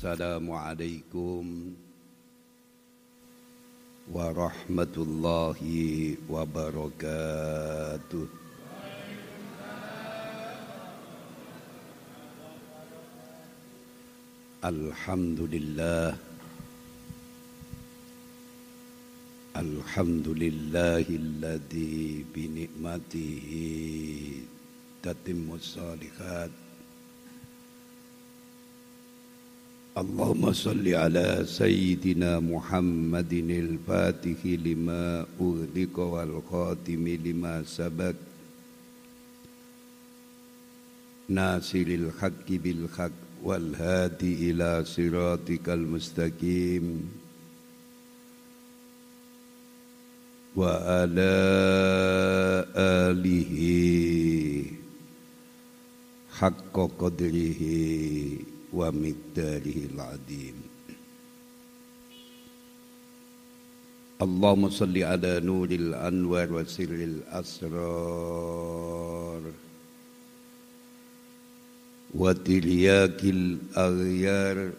Assalamualaikum warahmatullahi wabarakatuh. Alhamdulillah Alhamdulillahilladzi bi ni'matihi tatimmus shalihat اللهم صل على سيدنا محمد الفاتح لما أغلق والخاتم لما سبق. ناصر الحق بالحق والهادي إلى صراطك المستقيم. وعلى آله حق قدره. ومقداره العظيم. اللهم صل على نور الأنوار وسر الأسرار. وترياك الأغيار.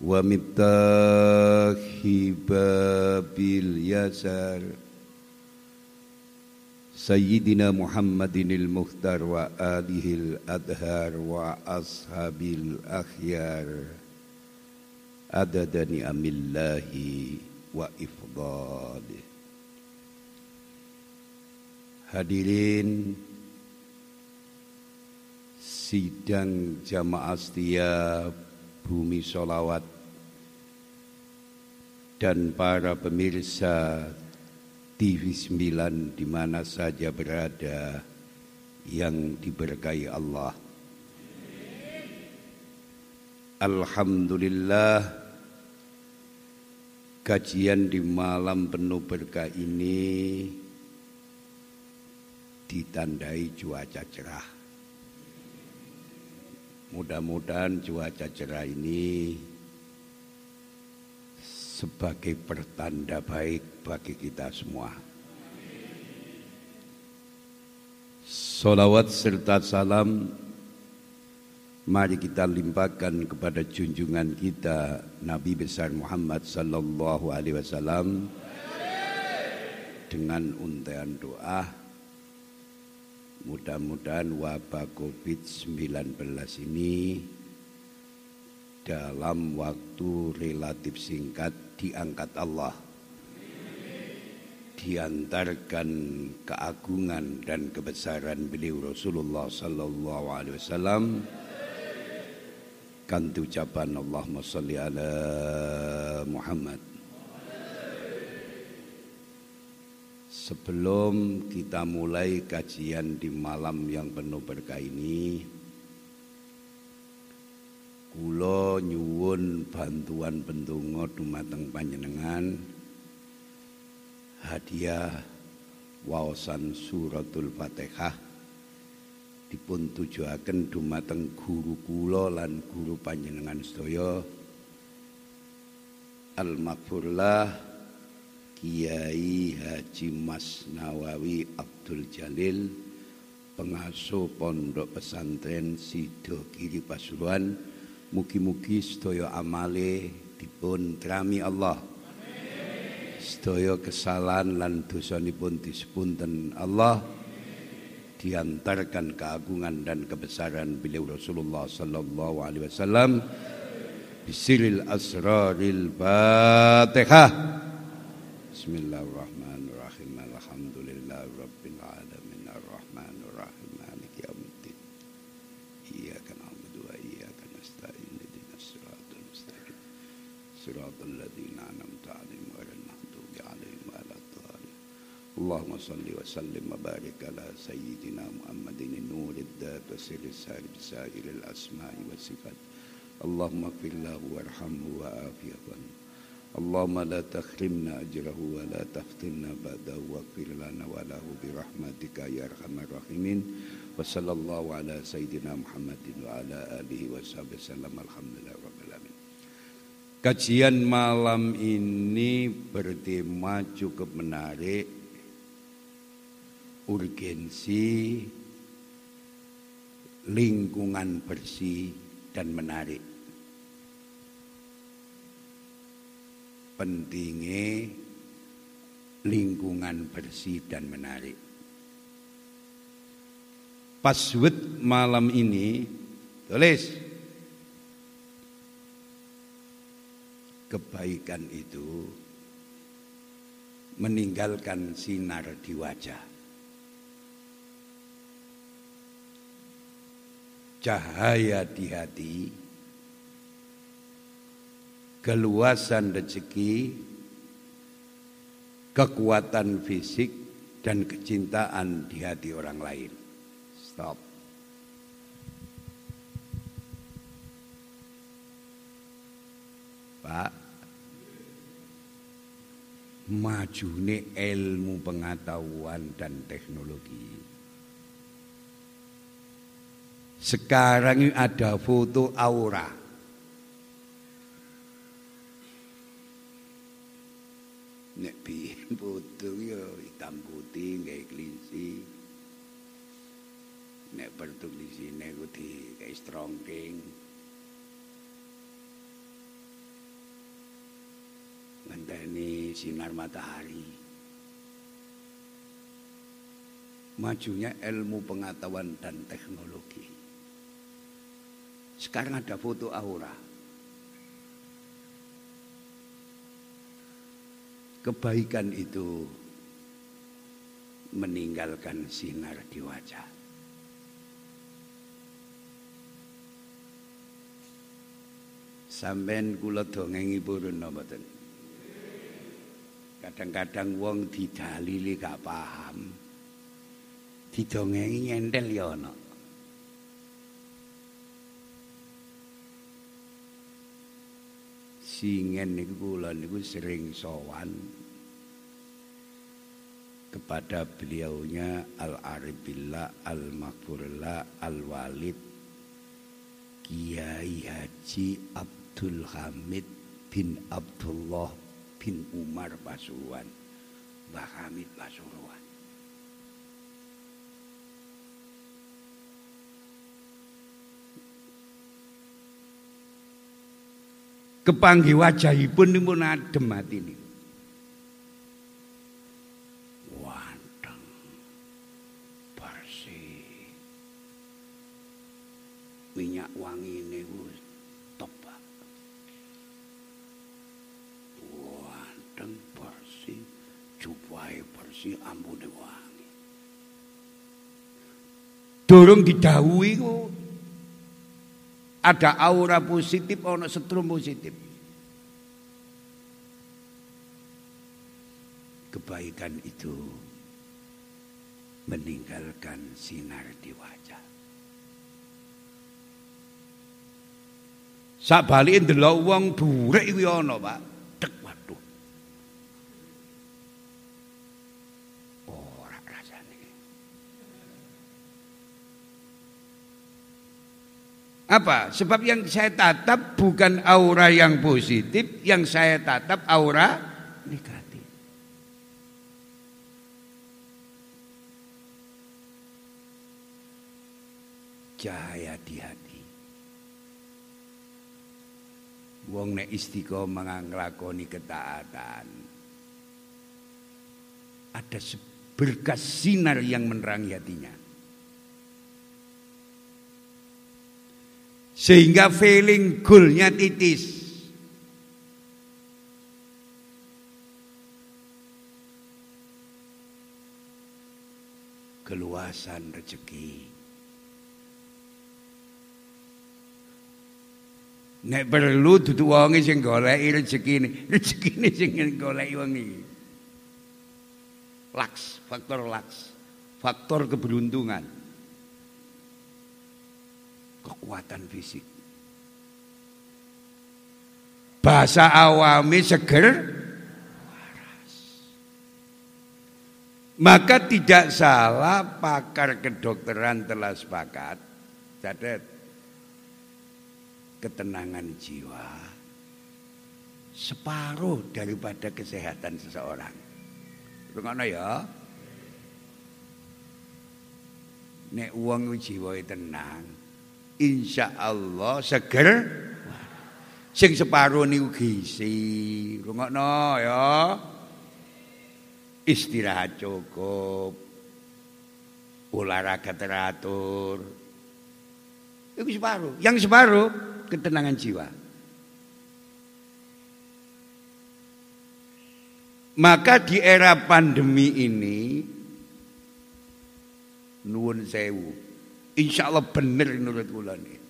ومفتاح باب اليسار. سيدنا محمد المختار وآله الأدهار وأصحاب الأخيار عدد نعم الله وإفضاله Hadirin sidang jamaah setia bumi solawat dan para pemirsa TV 9 di mana saja berada yang diberkahi Allah. Alhamdulillah kajian di malam penuh berkah ini ditandai cuaca cerah. Mudah-mudahan cuaca cerah ini sebagai pertanda baik bagi kita semua. Salawat serta salam mari kita limpahkan kepada junjungan kita Nabi besar Muhammad sallallahu alaihi wasallam dengan untayan doa mudah-mudahan wabah Covid-19 ini dalam waktu relatif singkat diangkat Allah. Diantarkan keagungan dan kebesaran beliau Rasulullah sallallahu alaihi wasallam. Kan ucapan Allahumma salli ala Muhammad. Sebelum kita mulai kajian di malam yang penuh berkah ini Kulo nyuwun bantuan pendonga dumateng panjenengan. Hadiah waosan suratul Fatihah. Dipun tujuaken dumateng guru kula lan guru panjenengan sedaya. Al-Maghfurlah Kiai Haji Mas Nawawi Abdul Jalil pengasuh Pondok Pesantren Sido Kiri Pasuruan Mugi-mugi sedaya amale dipun trami Allah. Sedaya kesalahan lan dosanipun disepunten Allah. Diantarkan keagungan dan kebesaran beliau Rasulullah sallallahu alaihi wasallam. Bisiril asraril Fatihah. Bismillahirrahmanirrahim. Siratal ladzina an'amta 'alaihim ghairil maghdubi 'alaihim waladdallin. اللهم صل وسلم وبارك على سيدنا محمد النور الذات وسر السائر بسائر الأسماء والصفات. اللهم اغفر له وارحمه وعافيه. اللهم لا تحرمنا أجره ولا تفتنا بعده واغفر لنا وله برحمتك يا أرحم الراحمين. وصلى الله على سيدنا محمد وعلى آله وصحبه وسلم. الحمد لله. Kajian malam ini bertema cukup menarik urgensi lingkungan bersih dan menarik. Pentingnya lingkungan bersih dan menarik. Password malam ini tulis kebaikan itu meninggalkan sinar di wajah. Cahaya di hati, keluasan rezeki, kekuatan fisik, dan kecintaan di hati orang lain. Stop. Pak, majune ilmu pengetahuan dan teknologi. Sekarang ini ada foto aura. Nek biyen foto ya hitam putih kayak kelinci. Nek bertulisine ku di kayak strongking. Ngenteni sinar matahari. Majunya ilmu pengetahuan dan teknologi. Sekarang ada foto aura. Kebaikan itu meninggalkan sinar di wajah. Sampeyan kula purun napa Kadang-kadang wong didalili gak paham. Didongengi nyentel ya ana. Singen niku kula niku sering sowan kepada beliaunya Al-Aribillah Al-Maghfurullah Al-Walid Kiai Haji Abdul Hamid bin Abdullah bin Umar Pasuruan Mbah Hamid Pasuruan Kepanggi wajahipun pun adem hati ini. Minyak wangi ini top. Wanteng bersih. Bersih ambune wangi. Dorong didawuhi kok ada aura positif, ono setrum positif. Kebaikan itu meninggalkan sinar di wajah. Sak balikin ndelok wong burek kuwi ana, Pak. Dek waduh. Ora rasane. Apa? Sebab yang saya tatap bukan aura yang positif, yang saya tatap aura negatif. Cahaya di hati. Wong nek istiqomah nglakoni ketaatan. Ada berkas sinar yang menerangi hatinya. Sehingga feeling goalnya titis. Keluasan rezeki. Nek perlu dudu wonge sing goleki rezekine, rezekine sing goleki wong iki. Laks, faktor laks. Faktor keberuntungan. Kekuatan fisik. Bahasa awami seger waras. Maka tidak salah pakar kedokteran telah sepakat. Catat ketenangan jiwa separuh daripada kesehatan seseorang. Rungokno ya. Nek uang jiwa tenang, insya Allah seger. Sing separuh niku gizi rungokno ya. Istirahat cukup. Olahraga teratur. Itu separuh. Yang separuh ketenangan jiwa. Maka di era pandemi ini nuwun sewu insya Allah bener menurut kula nih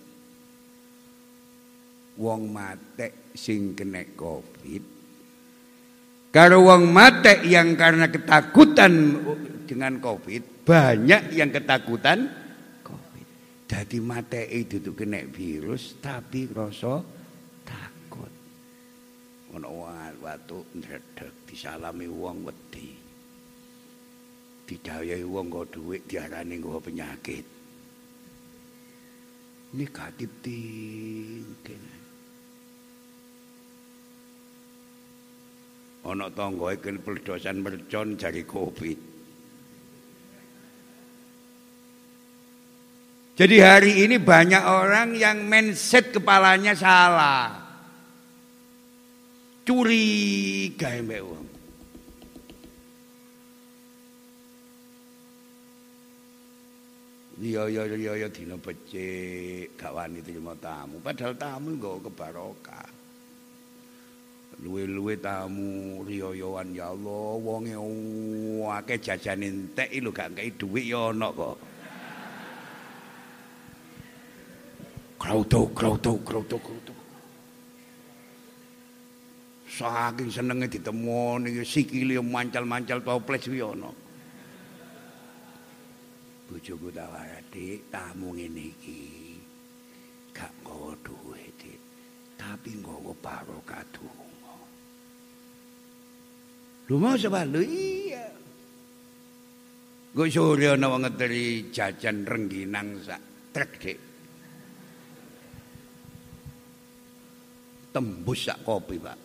wong mate sing kena covid. Karo wong mate yang karena ketakutan dengan covid banyak yang ketakutan covid. Jadi mate itu tuh kena virus tapi rasa takut. Ono watu ndredeg disalami wong wedi. Didayai wong nggo dhuwit diarani nggo penyakit negatif tingkene ana tangga iki peledosan mercon jari covid Jadi hari ini banyak orang yang mindset kepalanya salah. Curiga mbek Iya iya iya iya dina becik gak wani terima tamu padahal tamu nggo kebarokah. Luwe-luwe tamu riyoyoan ya Allah wonge akeh jajane entek lho gak kei dhuwit ya ana kok. Krauto krauto krauto krauto. Saking senenge ditemoni sikile mancal-mancal toples kuwi ana. Bojoku tawar dik. Tamu ngene iki. Gak nggawa dik. Tapi nggawa barokah donga lho mau lho iya. Gue sore ana wong ngeteri jajan rengginang sak trek dik. Tembus sak kopi pak.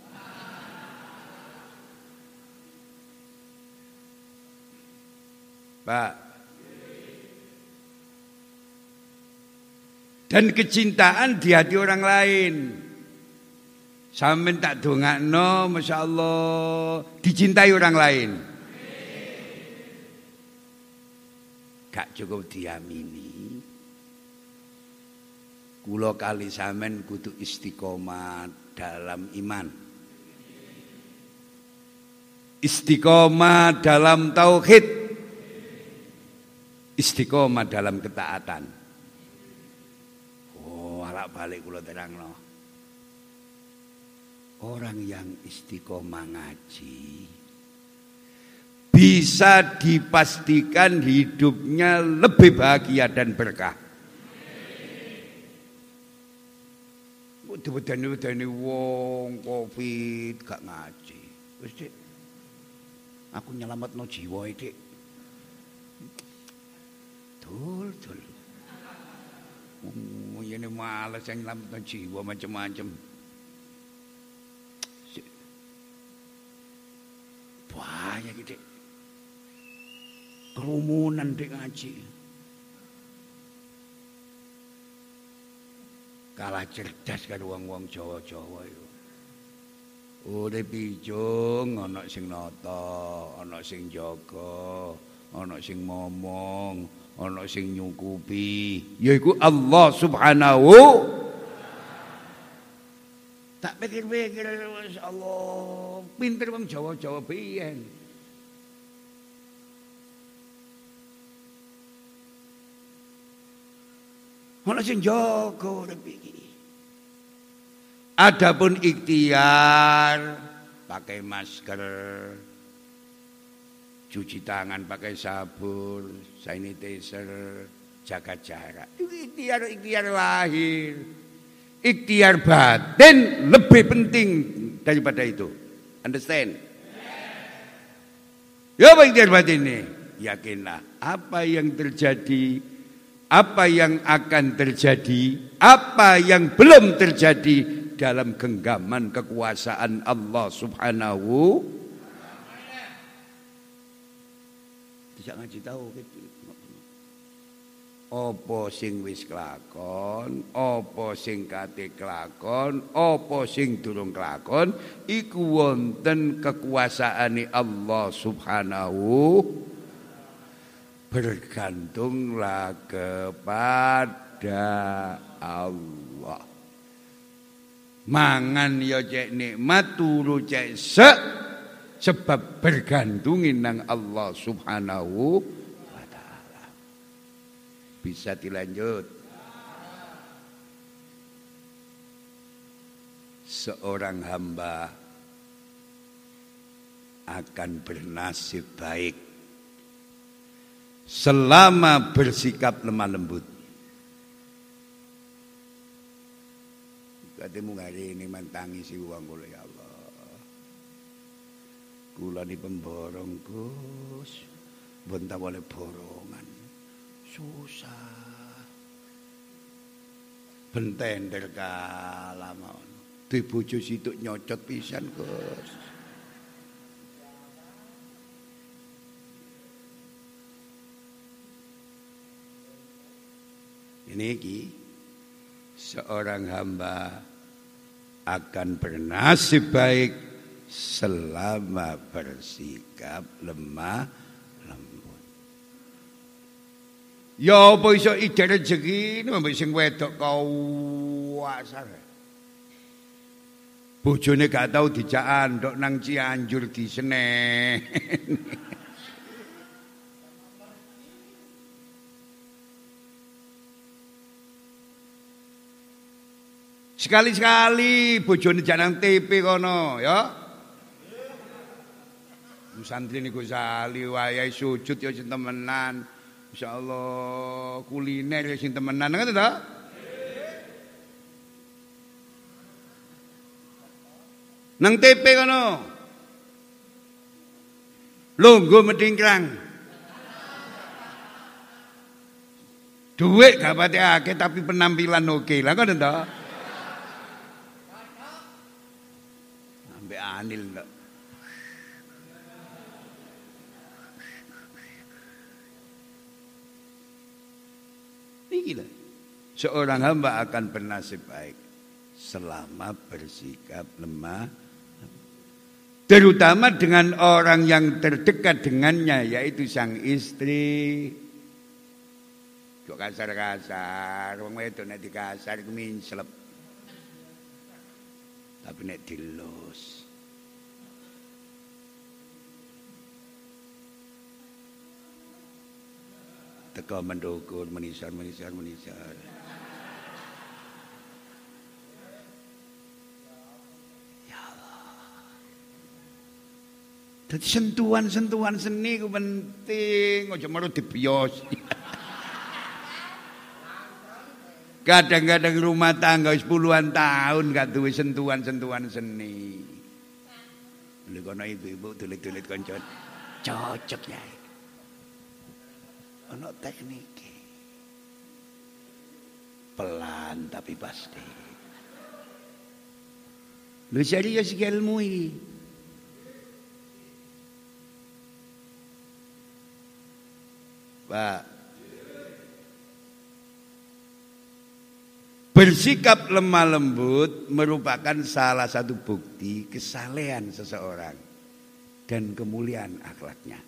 Pak dan kecintaan di hati orang lain. Sampai tak dongakno, masya Allah dicintai orang lain. Gak cukup diamini. Kulo kali samen kudu istiqomah dalam iman. Istiqomah dalam tauhid. Istiqomah dalam ketaatan bolak balik kula terangno. Orang yang istiqomah ngaji bisa dipastikan hidupnya lebih bahagia dan berkah. Wedeni-wedeni wong Covid gak ngaji. Wis. Aku nyelametno jiwa iki. Dul, dul. Oh, ini malas yang nyelamatkan jiwa macam-macam. Banyak gitu. Kerumunan di ngaji. Kalah cerdas kan uang-uang Jawa-Jawa itu. Udah bijung, ana sing nata, ana sing jaga, ana sing ngomong, ana sing nyukupi. Yaiku Allah Subhanahu. Tak pikir-pikir Allah. Pinter wong Jawa-Jawa biyen. Ana sing jaga urip iki. Adapun ikhtiar pakai masker cuci tangan pakai sabun, sanitizer, jaga jarak. Itu ikhtiar-ikhtiar lahir. Ikhtiar batin lebih penting daripada itu. Understand? Ya apa ikhtiar batin ini? Yakinlah apa yang terjadi, apa yang akan terjadi, apa yang belum terjadi dalam genggaman kekuasaan Allah Subhanahu Tidak ngaji tahu gitu. apa sing wis kelakon, apa sing kate kelakon, apa sing durung kelakon iku wonten kekuasaane Allah Subhanahu bergantunglah kepada Allah. Mangan ya cek nikmat turu cek se sebab bergantungin nang Allah Subhanahu bisa dilanjut. Seorang hamba akan bernasib baik selama bersikap lemah lembut. Katemu hari ini mentangi si uang ya Allah. Kula di pemborong Gus. Bentar boleh borongan. Susah. Bentender kalah mau di bojo situ nyocot pisan Gus. Ini ki seorang hamba akan bernasib baik selama bersikap lemah Ya apa iso ide rezeki mbek sing wedok kawasar. Bojone gak tau dijak andok nang Cianjur di Senen. Sekali-sekali bojone janang TP kono ya. Santri niku sali wayahe sujud ya temenan. Insyaallah kuliner ya sing temenan ngoten ta? Nang TP kono. Lungguh medingkrang. Duit gak pati akeh tapi penampilan oke lah ngoten ta? Ambek anil. Ini Seorang hamba akan bernasib baik selama bersikap lemah. Terutama dengan orang yang terdekat dengannya yaitu sang istri. Kok kasar-kasar? Wong wedok nek dikasar iku minslep tapi nek dilus teka mendukun menisar menisar menisar. Ya Allah. Sentuhan-sentuhan seni itu penting aja maru dibios. Kadang-kadang rumah tangga puluhan tahun gak duwe sentuhan-sentuhan seni. Lha kono ibu-ibu tulit-tulit koncon cocok ya ono teknik pelan tapi pasti. Lu serius ilmu ini Pak. Bersikap lemah lembut merupakan salah satu bukti kesalehan seseorang dan kemuliaan akhlaknya.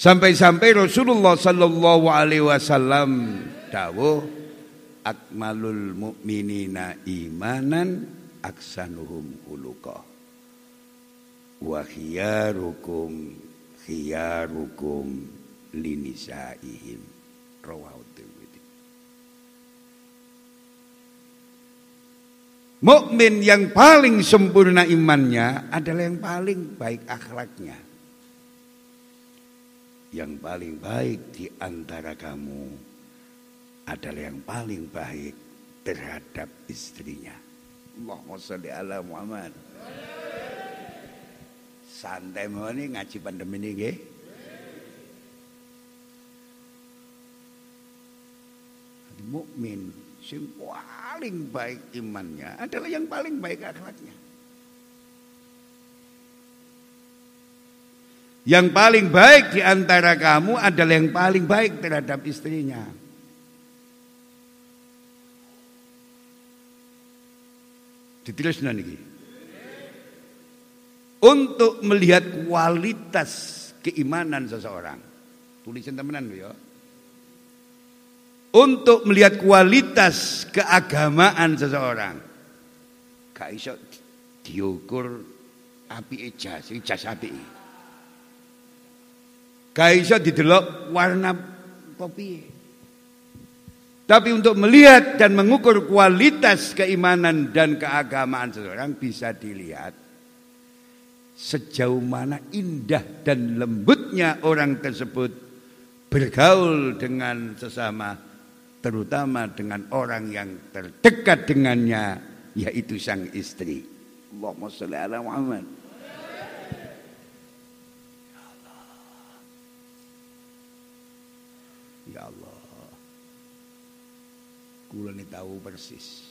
Sampai-sampai Rasulullah sallallahu alaihi wasallam dawuh akmalul mu'minina imanan aksanuhum khuluqa. Wa khiyarukum khiyarukum linisaihim. Rawahu Tirmidzi. Mukmin yang paling sempurna imannya adalah yang paling baik akhlaknya yang paling baik di antara kamu adalah yang paling baik terhadap istrinya. Allahumma sholli ala Muhammad. Santai ini ngaji pandemi ini nggih. Mukmin yang paling baik imannya adalah yang paling baik akhlaknya. Yang paling baik di antara kamu adalah yang paling baik terhadap istrinya. Diteruskan lagi. Untuk melihat kualitas keimanan seseorang. Tulisan temenan ya. Untuk melihat kualitas keagamaan seseorang. Gak diukur api jas, jas api. Gak iso didelok warna kopi. Tapi untuk melihat dan mengukur kualitas keimanan dan keagamaan seseorang bisa dilihat sejauh mana indah dan lembutnya orang tersebut bergaul dengan sesama terutama dengan orang yang terdekat dengannya yaitu sang istri. Allahumma sholli ala Muhammad. Ya Allah. Kula ini tahu persis.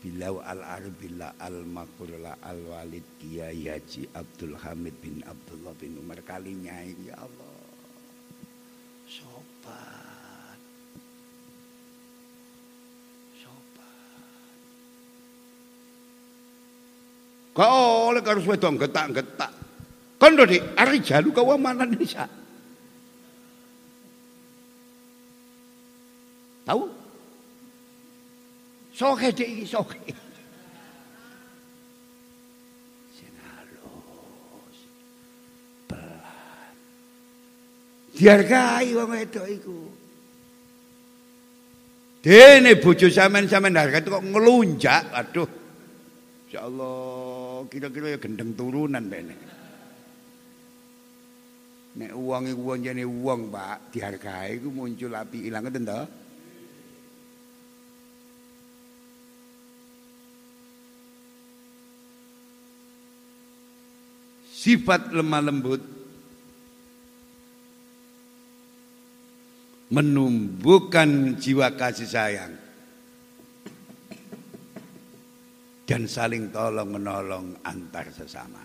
Bilau al arbila al makurla al walid Kiai Haji Abdul Hamid bin Abdullah bin Umar kalinya ya Allah. Sopan. Sopan. Kau oleh harus wedong getak-getak. Kan di ari jalu kau mana Tahu? Soke dek iki soke. Sing. Pelan. Dihargai wong wedok iku. Dene bojo sampean-sampean harga kok ngelunjak. Aduh. Insyaallah kira-kira ya gendeng turunan bene. Nek uang iku jane uang, Pak, dihargai iku muncul api ilang ngoten to? Sifat lemah lembut menumbuhkan jiwa kasih sayang dan saling tolong menolong antar sesama.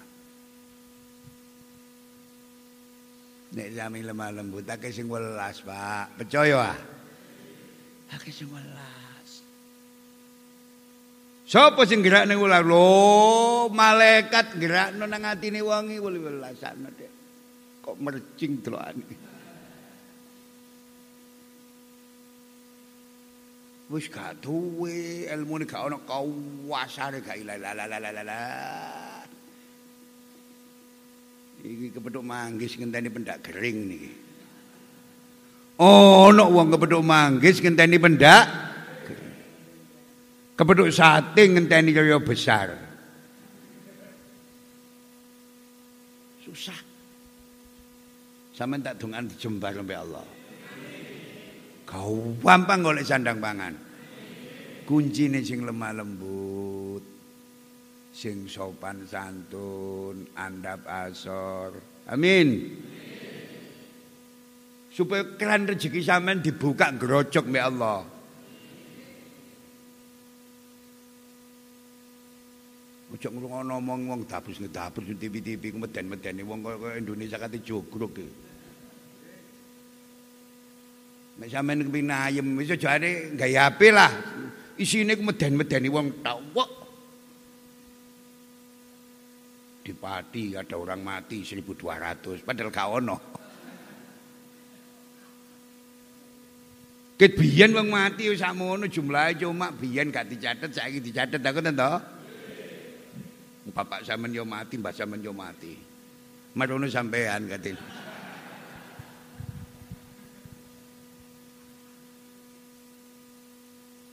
Nek sami lemah lembut akeh sing welas, Pak. Percaya ah? Akeh sing welas. Sopo sing gerak ning ular lho, malaikat gerak nang atine wong iki welasane. Kok mercing delokane. Wis gak duwe ilmune gak ono kawasane gak la la la la la la. Iki kepethuk manggis ngenteni pendak gering niki. Ono wong kepethuk manggis ngenteni pendak Kepeduk sate ngenteni kaya besar. Susah. Sama tak dungan dijembar sampai Allah. Kau gampang golek sandang pangan. Kuncine sing lemah lembut. Sing sopan santun, andap asor. Amin. Supaya keran rezeki sampean dibuka gerocok mbek Allah. Ojo ngrungokno omong wong dapus ngedapus TV-TV ku meden-medeni wong kaya Indonesia kate jogrok iki. Nek sampean kepengin ayem wis aja ane gawe HP lah. Isine ku meden-medeni wong tawok. Di Pati ada orang mati 1200 padahal gak ono. Ket biyen wong mati wis sakmono jumlahe cuma biyen gak dicatet saiki dicatet aku to. Bapak sampean yo mati, mbak sampean yo mati. Marono sampean katin.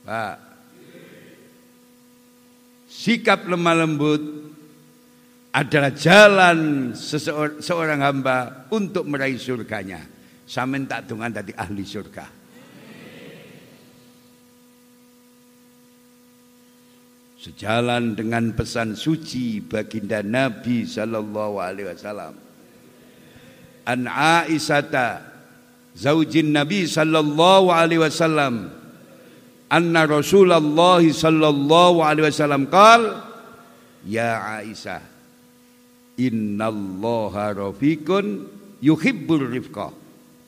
Pak. Sikap lemah lembut adalah jalan seseorang hamba untuk meraih surganya. Samen tak dungan tadi ahli surga. Sejalan dengan pesan suci baginda Nabi sallallahu alaihi wasallam. An Aisyata zaujin Nabi sallallahu alaihi wasallam anna Rasulullah sallallahu alaihi wasallam qal ya Aisyah Innallaha rafiqun yuhibbul rifqa.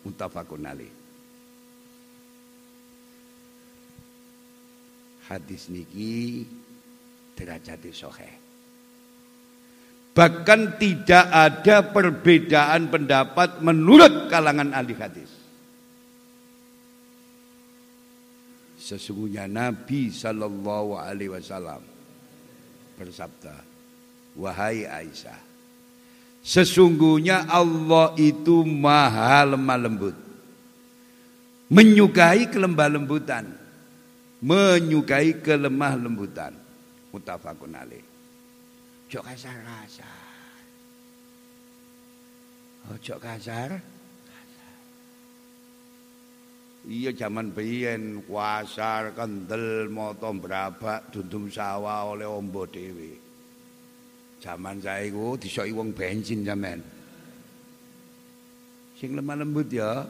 Muttafaqun alaih. Hadis niki derajat sahih. Bahkan tidak ada perbedaan pendapat menurut kalangan ahli hadis. Sesungguhnya Nabi Shallallahu Alaihi Wasallam bersabda, wahai Aisyah, sesungguhnya Allah itu maha lemah lembut, menyukai kelemah lembutan, menyukai kelemah lembutan. Mutafakun alaih. Ojo kasar-kasar. Ojo kasar. Iya zaman biyen kuasar kendel moto brabak dundum sawah oleh ombo dhewe. Zaman saiki disoki wong bensin sampean. Sing lemah lembut ya.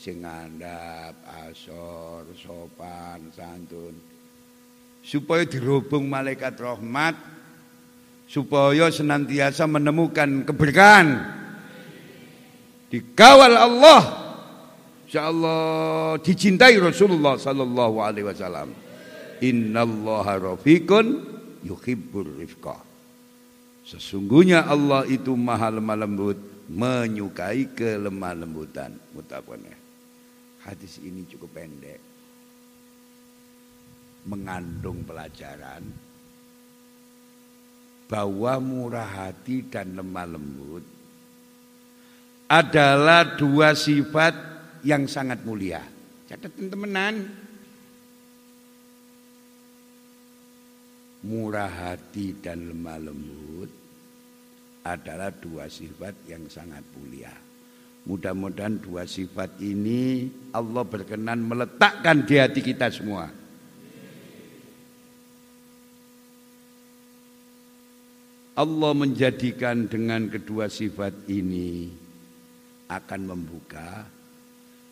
Sing ngandap, asor, sopan, santun. Supaya dirubung malaikat rahmat supaya senantiasa menemukan keberkahan. Dikawal Allah insyaallah dicintai Rasulullah sallallahu alaihi wasallam. Innallaha rafiqun yuhibbur rifqa. Sesungguhnya Allah itu maha lemah lembut menyukai kelemah lembutan. Mutafakun hadis ini cukup pendek mengandung pelajaran bahwa murah hati dan lemah lembut adalah dua sifat yang sangat mulia. Catat teman-teman. Murah hati dan lemah lembut adalah dua sifat yang sangat mulia. Mudah-mudahan dua sifat ini Allah berkenan meletakkan di hati kita semua. Allah menjadikan dengan kedua sifat ini akan membuka,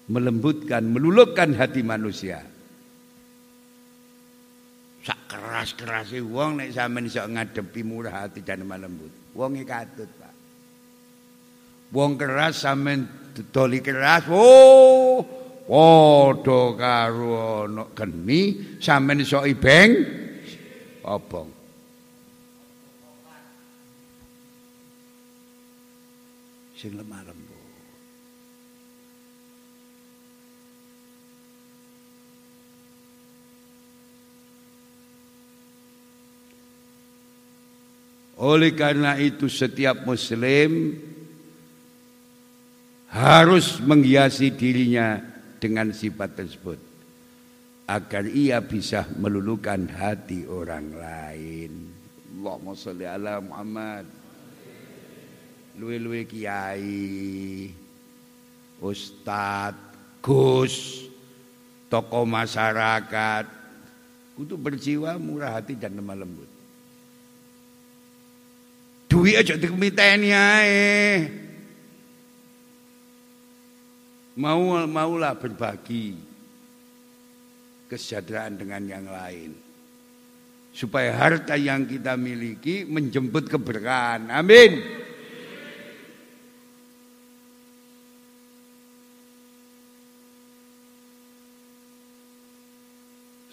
melembutkan, meluluhkan hati manusia. Sak keras-kerase wong nek sampean iso ngadepi murah hati dan lembut. Wonge katut, Pak. Wong keras sampean doli keras, oh padha karo ana geni sampean iso ibeng obong. Sing lemah lembut. Oleh karena itu setiap muslim harus menghiasi dirinya dengan sifat tersebut agar ia bisa meluluhkan hati orang lain. Allahumma sholli ala Muhammad luwe-luwe kiai, ustad, gus, tokoh masyarakat, untuk berjiwa murah hati dan lemah lembut. Duit aja dikemiteni ae. Mau maulah berbagi kesejahteraan dengan yang lain. Supaya harta yang kita miliki menjemput keberkahan. Amin.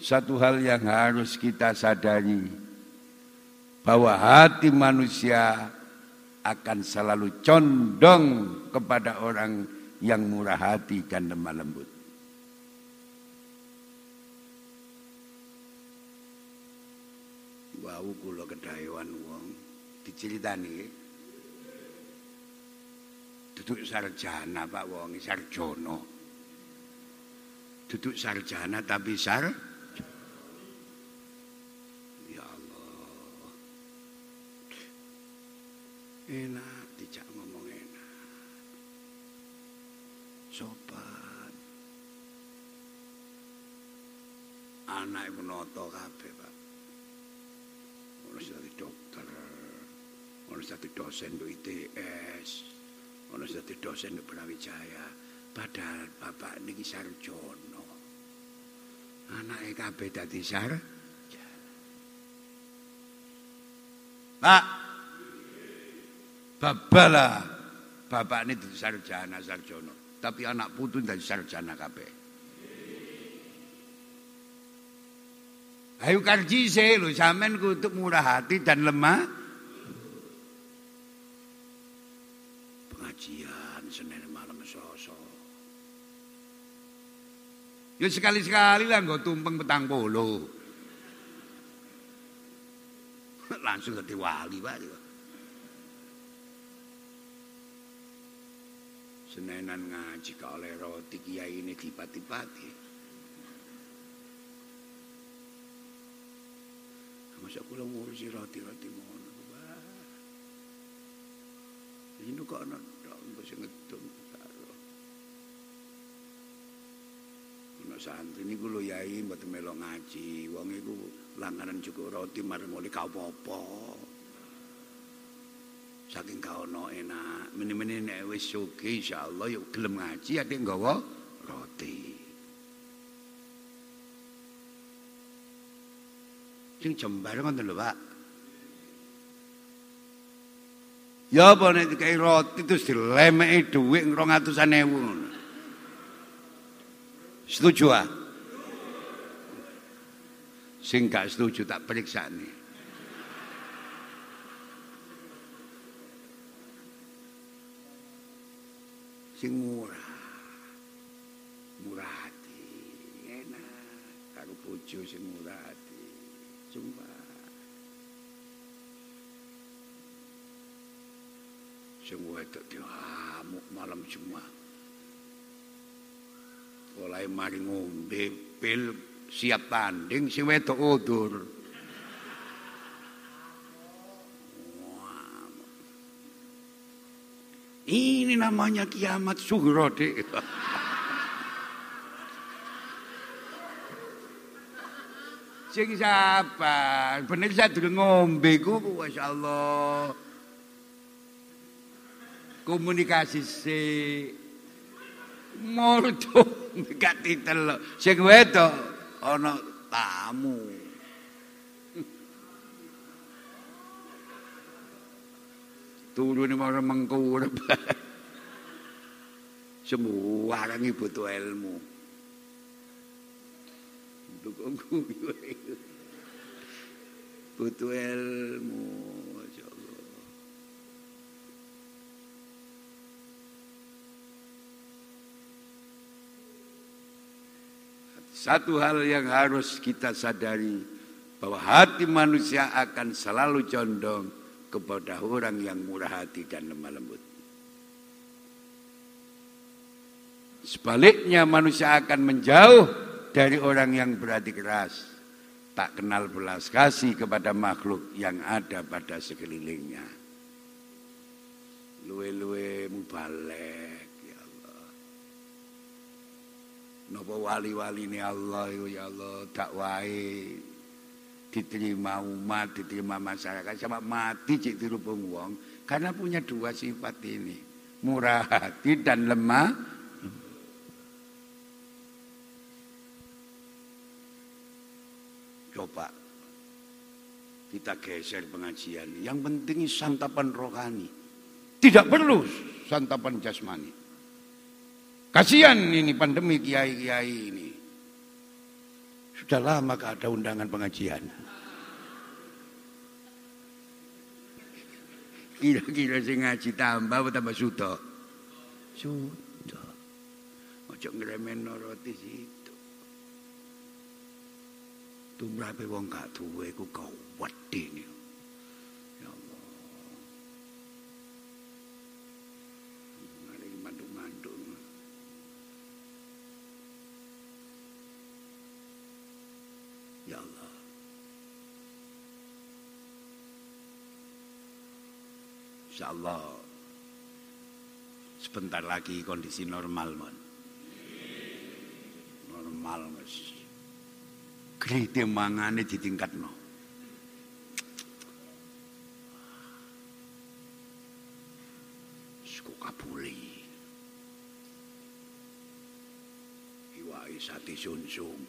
Satu hal yang harus kita sadari bahwa hati manusia akan selalu condong kepada orang yang murah hati dan lemah lembut. Wau kula kedahewan wong diceritani duduk sarjana Pak wong sarjono. Duduk sarjana tapi sar enak tidak ngomong enak. Sopan anak ibu noto kabeh pak. Ono dadi dokter ono dadi dosen do ITS ono dadi dosen do Brawijaya. Padahal bapak niki sarjono anake kabeh dadi sar Pak Babala bapak ini di sarjana sarjono, tapi anak putu dari sarjana kabeh. Ayo karji se lho sampean kudu murah hati dan lemah pengajian Senin malam sosok. Ya sekali-sekali lah nggak tumpeng petang polo. Langsung jadi wali pak. Senenan ngaji ke oleh roti kiai ini dipati-pati. Masa kula ngurusi roti-roti ngono. Ini kok ana tok sing ngedung karo. Santri niku lho yai mboten melo ngaji, wong iku langganan cukup roti marang ka apa-apa. Saking kaono enak, meni-meni nek wis sugih insyaallah yuk gelem ngaji ate nggawa roti. Sing jembar ngoten lho, Pak. Ya apa nek dikai roti terus dilemeki dhuwit 200.000. Setuju ah? Sing gak setuju tak periksa nih. Sing murah. Murah hati. Enak. Karo bojo sing murah hati. Cuma sing wedok diamuk malam Jumat. Mulai mari ngombe pil siap tanding sing wedok udur. Ini namanya kiamat suhro, Dik. Sing sabar, bener saya durung ngombe ku masyaallah. Komunikasi se molto gak titelok. Sing wedok ana tamu. Turune marang mengkurep. Semua orang butuh ilmu. Butuh ilmu. Satu hal yang harus kita sadari bahwa hati manusia akan selalu condong kepada orang yang murah hati dan lemah lembut. Sebaliknya manusia akan menjauh dari orang yang berhati keras, tak kenal belas kasih kepada makhluk yang ada pada sekelilingnya. Luwe-luwe mubalek ya Allah. Napa wali-wali ini Allah ya Allah dakwai diterima umat, diterima masyarakat sama mati cik dirubung wong karena punya dua sifat ini murah hati dan lemah Coba kita geser pengajian. Yang penting santapan rohani. Tidak perlu santapan jasmani. Kasihan ini pandemi kiai-kiai ini. Sudah lama gak ada undangan pengajian. Kira-kira sing ngaji tambah apa tambah sudah? Sudah. Ojo ngremen roti situ. Tumrape wong gak duwe iku gawedhe niku. Ya Allah. Mari mandung-mandung. Ya Allah. Insyaallah sebentar lagi kondisi normal, Mon. Normal, Mas. Grite mangane ditingkatno. Suku kabuli. Iwai sate sungsung.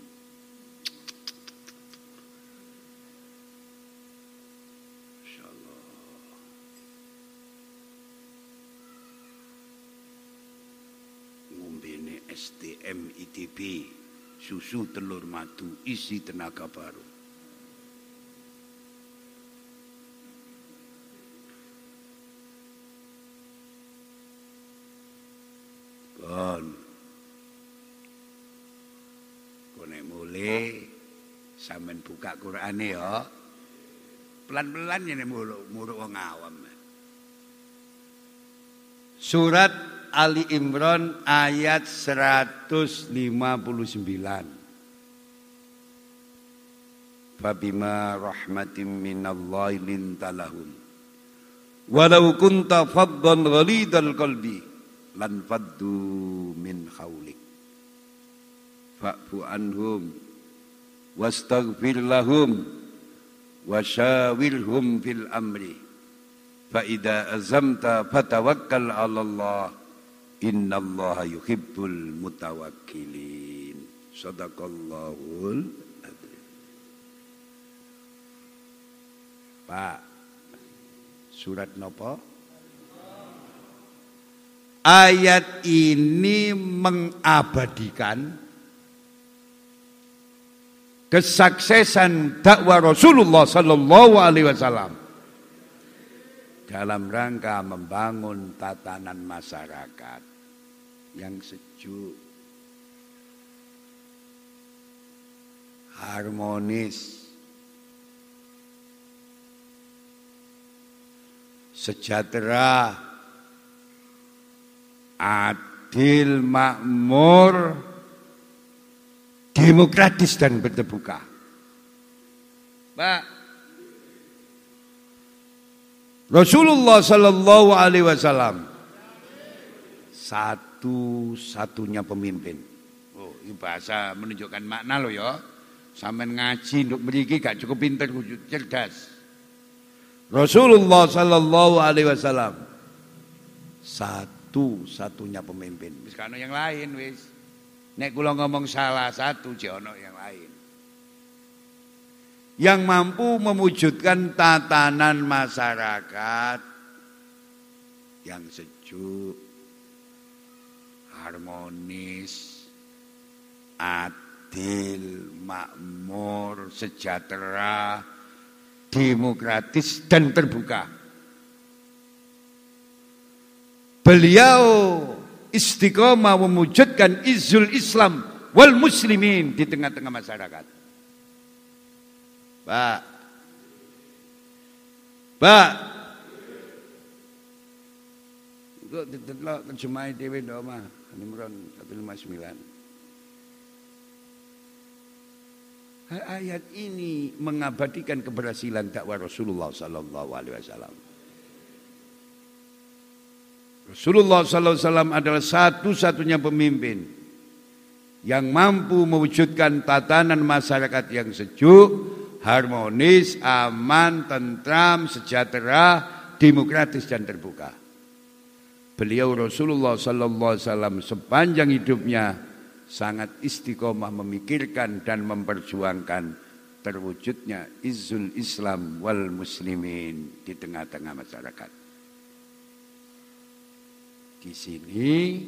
Insyaallah. STM ITB susu telur madu isi tenaga baru. Kon konek mulai sampean buka Qur'ane ya. Pelan-pelan ini muruk muruk wong awam. Surat Ali Imran ayat 159. Fabima rahmatin minallahi lintalahum. Walau kunta faddan ghalidal qalbi lan faddu min haulik. Fa'fu anhum wastaghfir lahum wasyawirhum fil amri Fa'idha azamta fatawakkal ala Allah Inna Allah yuhibbul mutawakkilin. Sadaqallahul Pak Surat nopo? Ayat ini mengabadikan kesuksesan dakwah Rasulullah sallallahu alaihi wasallam dalam rangka membangun tatanan masyarakat yang sejuk, harmonis, sejahtera, adil, makmur, demokratis dan berterbuka. Pak, Rasulullah Sallallahu Alaihi Wasallam satu-satunya pemimpin. Oh, ini bahasa menunjukkan makna lo ya. Sampai ngaji untuk beriki gak cukup pintar, cerdas. Rasulullah Sallallahu Alaihi Wasallam satu-satunya pemimpin. Misalkan yang lain wis. Nek kula ngomong salah satu jono yang lain yang mampu mewujudkan tatanan masyarakat yang sejuk, harmonis, adil, makmur, sejahtera, demokratis dan terbuka. Beliau istiqomah mewujudkan izul Islam wal muslimin di tengah-tengah masyarakat. Pak. Pak. Kok ditelok terjemahi dhewe ndok mah. Nimron 159. Ayat ini mengabadikan keberhasilan dakwah Rasulullah sallallahu alaihi wasallam. Rasulullah sallallahu alaihi wasallam adalah satu-satunya pemimpin yang mampu mewujudkan tatanan masyarakat yang sejuk, harmonis, aman, tentram, sejahtera, demokratis dan terbuka. Beliau Rasulullah sallallahu alaihi wasallam sepanjang hidupnya sangat istiqomah memikirkan dan memperjuangkan terwujudnya izul Islam wal muslimin di tengah-tengah masyarakat. Di sini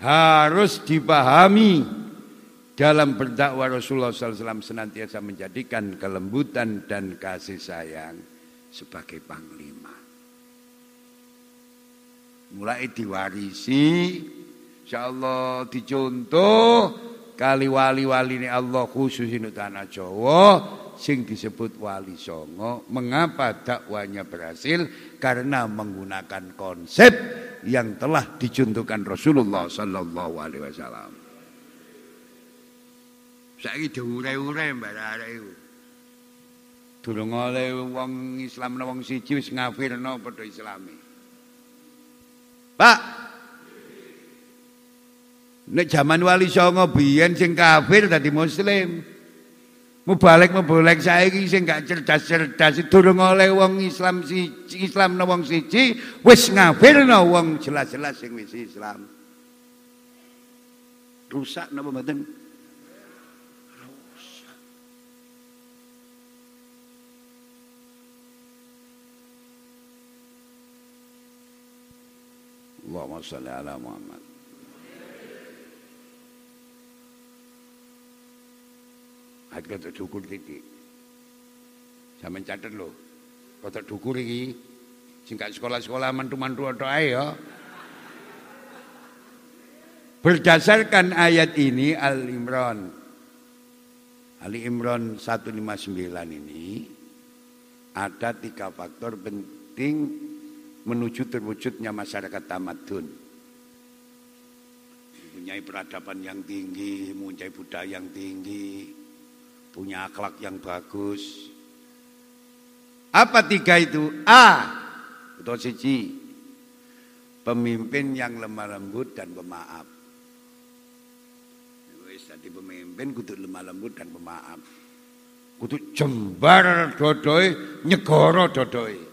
harus dipahami dalam berdakwah Rasulullah SAW senantiasa menjadikan kelembutan dan kasih sayang sebagai panglima. Mulai diwarisi, insya Allah dicontoh kali wali-wali ini Allah khusus ini tanah Jawa sing disebut wali songo. Mengapa dakwanya berhasil? Karena menggunakan konsep yang telah dicontohkan Rasulullah Sallallahu Alaihi Wasallam. Saiki diure-ure mbak arek iku. Durung oleh wong Islam wong siji wis ngafirno padha Islami. Pak. Nek zaman Wali Songo biyen sing kafir dadi muslim. Mubalek mubalek saiki sing gak cerdas-cerdas durung oleh wong Islam siji Islam wong siji wis ngafirno wong jelas-jelas sing wis Islam. Rusak napa mboten? Allahumma salli ala Muhammad. Hati tak dukur titik Saya mencatat loh Kau tak dukur ini Singkat sekolah-sekolah mantu-mantu atau ayo ya. Berdasarkan ayat ini Al-Imran Ali Imran 159 ini ada tiga faktor penting menuju terwujudnya masyarakat tamadun. Mempunyai peradaban yang tinggi, mempunyai budaya yang tinggi, punya akhlak yang bagus. Apa tiga itu? A. Atau siji. Pemimpin yang lemah lembut dan pemaaf dadi pemimpin kudu lemah lembut dan pemaaf. Kudu jembar dodoe, nyegara dodoe.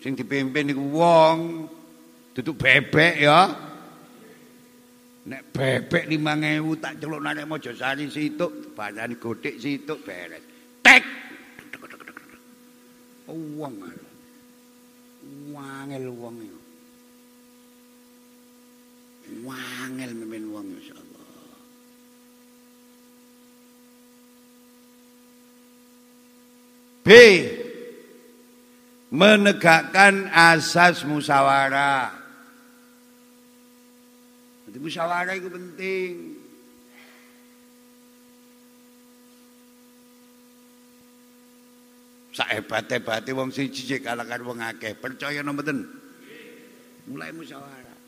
Sing dipimpin iku wong, duduk bebek ya. Nek bebek 5000 tak celuk nek Mojosari situk, badane gotik situk beres. Tek. Wong. Wangel wong iki. Wangel mimpin wong insyaallah. B. Menegakkan asas musyawarah. Jadi musyawarah itu penting. Sahebat-hebate wong siji cek kalahkan wong akeh. Percaya napa? Mulai musyawarah.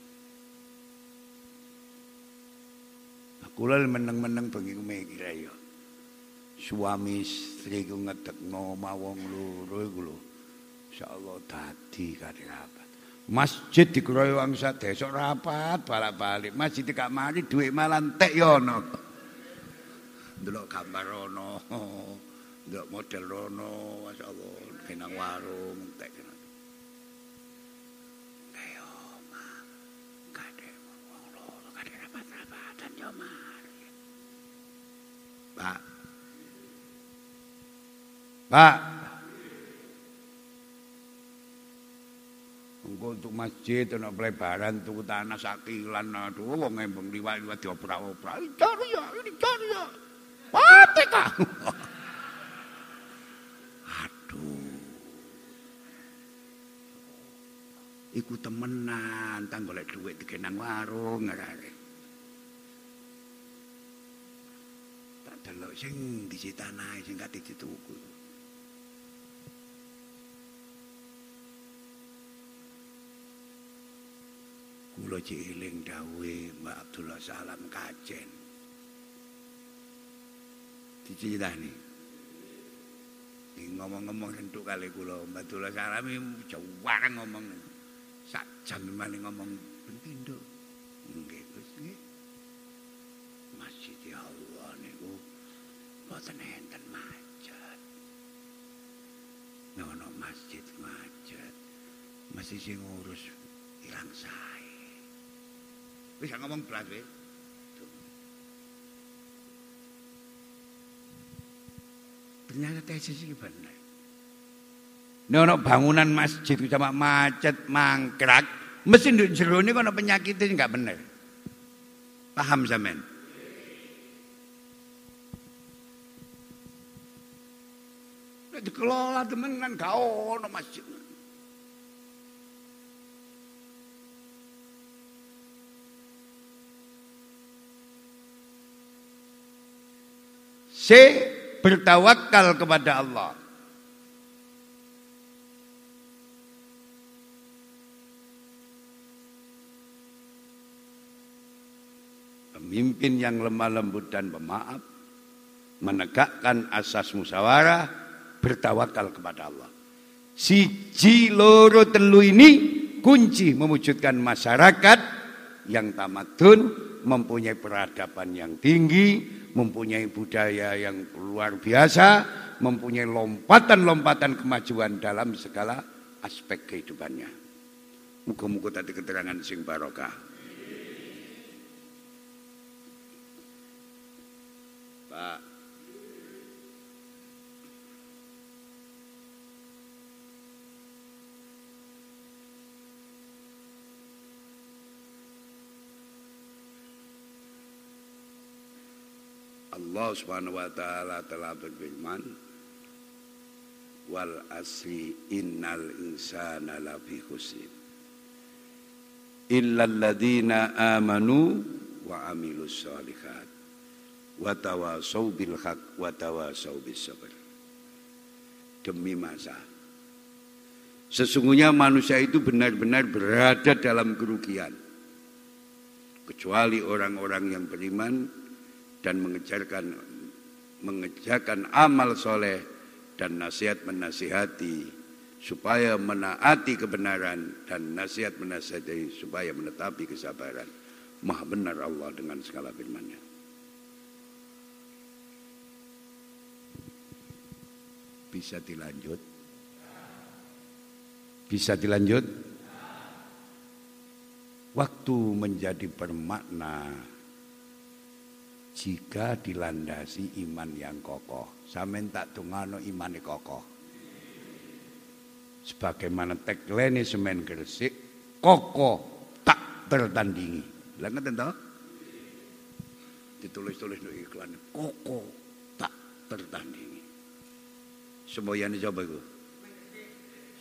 Kula meneng-meneng bengi kira ya. Suami istri ku ngedekno mawong loro iku. Insyaallah dadi kare rapat. Masjid dikeroyo wong sadesa rapat balak-balik. Masjid gak mari dhuwit malah entek ya ono. Delok gambar ono. Delok model ono, masyaallah kenang warung entek. Pak. Pak. Engko untuk masjid ana pelebaran tuku tanah sakilan aduh wong embeng liwat-liwat dioprak-oprak. Cari ya, ini cari ya. Mati kah? Aduh. Iku temenan, tang golek dhuwit dikenang warung ngarep. delok sing dicitanae sing kate dituku. Kula eling dawuhe Mbak Abdullah Salam Kajen. Dicitani. ngomong-ngomong entuk kali kula Mbak Abdullah Salam jawarang ngomong sak jam maning ngomong ben pindho. Nggih, Gus nggih. Masjid Allah niku boten enten macet. Nono masjid macet. Masih sing ngurus ilang sae. Bisa ngomong belas weh. Ternyata tesis ini benar. Nono bangunan masjid sama macet, mangkrak, mesin di jero ini kono penyakitnya enggak benar. Paham sampean? dikelola temenan gak ono masjid. C. Bertawakal kepada Allah. Pemimpin yang lemah lembut dan pemaaf menegakkan asas musyawarah bertawakal kepada Allah. Siji loro telu ini kunci mewujudkan masyarakat yang tamadun, mempunyai peradaban yang tinggi, mempunyai budaya yang luar biasa, mempunyai lompatan-lompatan kemajuan dalam segala aspek kehidupannya. Muka-muka tadi keterangan sing barokah. Pak Allah Subhanahu wa taala telah berfirman wal asri innal insana lafi khusr. Illa alladziina amanu wa amilus solihat wa tawasau bil haq wa tawasau bis sabr demi masa. Sesungguhnya manusia itu benar-benar berada dalam kerugian. Kecuali orang-orang yang beriman dan mengejarkan mengejarkan amal soleh dan nasihat menasihati supaya menaati kebenaran dan nasihat menasihati supaya menetapi kesabaran. Maha benar Allah dengan segala firman-Nya. Bisa dilanjut? Bisa dilanjut? Waktu menjadi bermakna jika dilandasi iman yang kokoh. Sampeyan tak tungano imane kokoh. Sebagaimana tagline semen Gresik, kokoh tak tertandingi. Lah ngeten? Ditulis-tulis no iklan, kokoh tak tertandingi. Semboyane coba iku?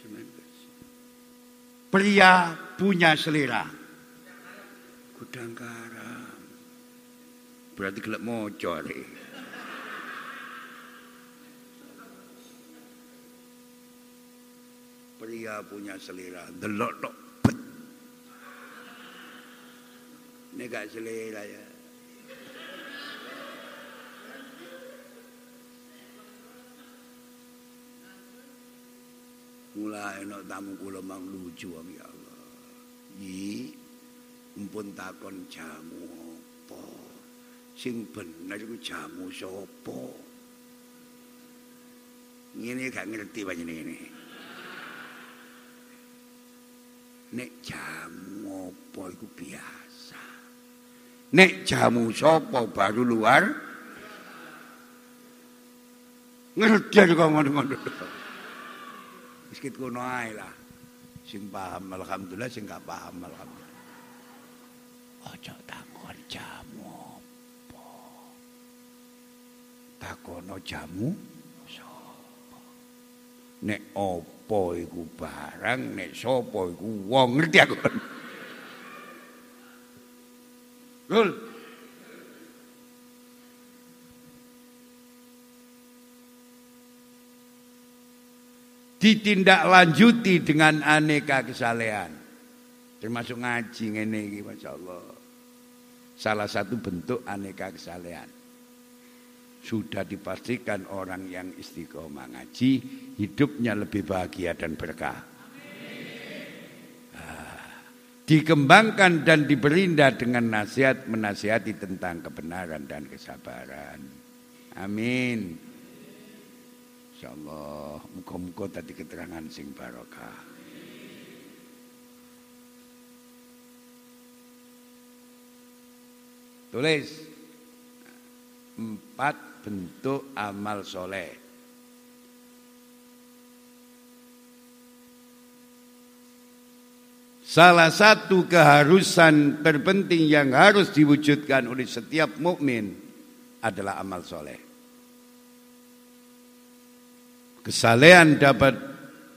Semen Gresik. Pria punya selera. Gudang. Berarti gelap moco nih. Pria punya selera, delok tok bet. Ini gak selera ya. Mulai enak tamu kula mang lucu ya Allah. Yi, takon jamu apa? Sing bener iku jamu sapa? Ngene gak ngerti ini. Nek jamu apa iku biasa? Nek jamu sapa baru luar? Ngerti kok ngono-ngono. Wis kono ae lah. Sing paham alhamdulillah sing gak paham alhamdulillah. Ojo takon jamu takono jamu? Sapa nek apa iku barang nek sapa iku wong? Ngerti aku? Lul. Ditindaklanjuti dengan aneka kesalehan. Termasuk ngaji ngene iki masyaallah salah satu bentuk aneka kesalehan sudah dipastikan orang yang istiqomah ngaji hidupnya lebih bahagia dan berkah. Ah, dikembangkan dan diberindah dengan nasihat menasihati tentang kebenaran dan kesabaran. Amin. Insyaallah muka-muka tadi keterangan sing barokah. Tulis empat bentuk amal soleh. Salah satu keharusan terpenting yang harus diwujudkan oleh setiap mukmin adalah amal soleh. Kesalehan dapat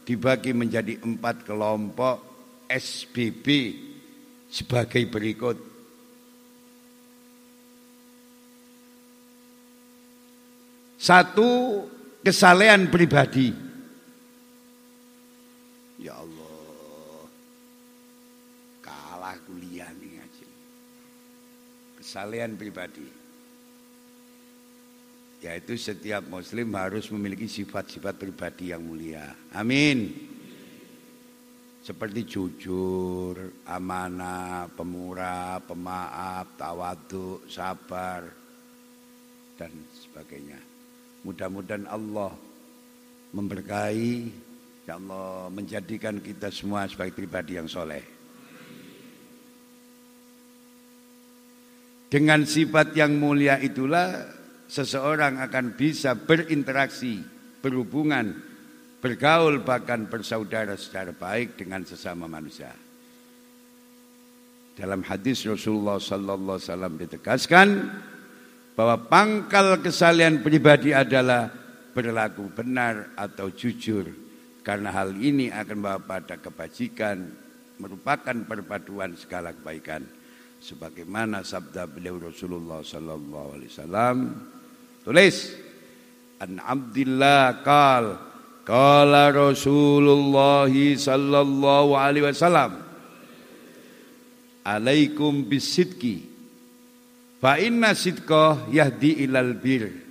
dibagi menjadi empat kelompok SBB sebagai berikut. Satu kesalehan pribadi. Ya Allah. Kalah kuliah nih ngaji. Kesalehan pribadi. Yaitu setiap muslim harus memiliki sifat-sifat pribadi yang mulia. Amin. Seperti jujur, amanah, pemurah, pemaaf, tawadu, sabar, dan sebagainya. Mudah-mudahan Allah memberkahi, ya Allah menjadikan kita semua sebagai pribadi yang soleh. Dengan sifat yang mulia itulah seseorang akan bisa berinteraksi, berhubungan, bergaul bahkan bersaudara secara baik dengan sesama manusia. Dalam hadis Rasulullah sallallahu alaihi ditegaskan bahwa pangkal kesalian pribadi adalah berlaku benar atau jujur karena hal ini akan membawa pada kebajikan merupakan perpaduan segala kebaikan. Sebagaimana sabda beliau Rasulullah sallallahu alaihi wasallam tulis an Abdullah qal qala Rasulullah sallallahu alaihi wasallam alaikum bisidqi fa inna sidqa yahdi ilal bir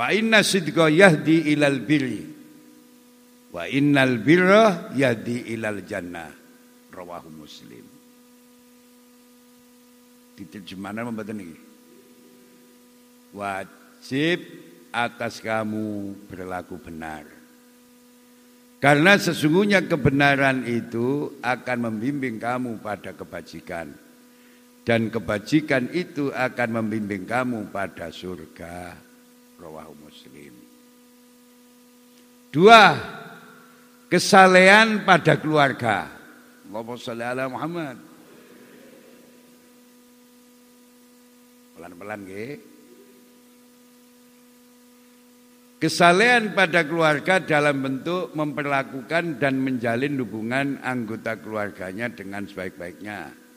Wa inna sidqa yahdi ilal birri. Wa innal birra yahdi ilal jannah. Rawahu Muslim. Diterjemahkan membaca ini. Wajib atas kamu berlaku benar. Karena sesungguhnya kebenaran itu akan membimbing kamu pada kebajikan. Dan kebajikan itu akan membimbing kamu pada surga rawahu Muslim. Dua, kesalehan pada keluarga. Allahumma sholli ala Muhammad. Pelan-pelan nggih. Kesalehan pada keluarga dalam bentuk memperlakukan dan menjalin hubungan anggota keluarganya dengan sebaik-baiknya.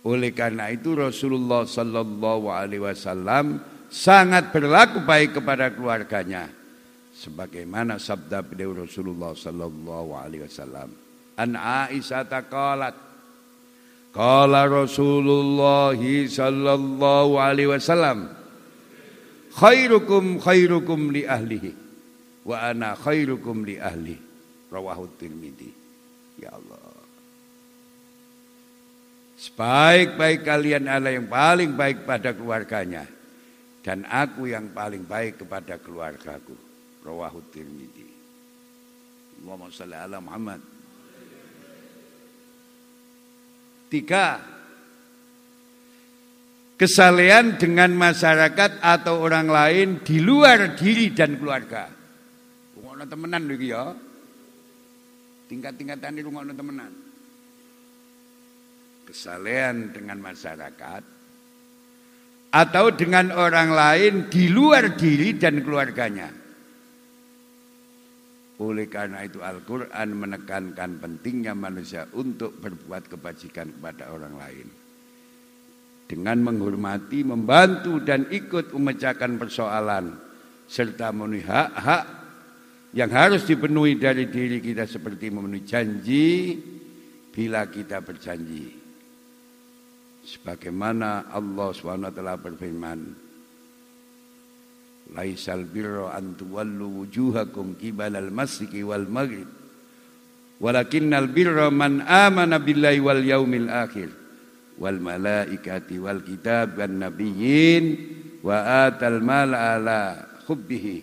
Oleh karena itu Rasulullah Sallallahu Alaihi Wasallam sangat berlaku baik kepada keluarganya. Sebagaimana sabda beliau Rasulullah sallallahu alaihi wasallam an Aisyah taqalat. Qala Rasulullah sallallahu alaihi wasallam khairukum khairukum li ahlihi wa ana khairukum li ahli rawahu Tirmidzi. Ya Allah Sebaik-baik kalian adalah yang paling baik pada keluarganya dan aku yang paling baik kepada keluargaku. Rawahu Tirmidzi. Allahumma shalli ala Muhammad. Tiga, kesalehan dengan masyarakat atau orang lain di luar diri dan keluarga. Rungokno temenan lho ya. Tingkat-tingkatan rungokno temenan. Kesalehan dengan masyarakat atau dengan orang lain di luar diri dan keluarganya. Oleh karena itu Al-Quran menekankan pentingnya manusia untuk berbuat kebajikan kepada orang lain. Dengan menghormati, membantu dan ikut memecahkan persoalan. Serta memenuhi hak-hak yang harus dipenuhi dari diri kita seperti memenuhi janji bila kita berjanji. Sebagaimana Allah SWT berfirman, Laisal birra an tuwallu wujuhakum al masjidi wal maghrib. Walakinnal birra man amana billahi wal yaumil akhir wal malaikati wal kitab wan nabiyyin wa atal mal ala hubbihi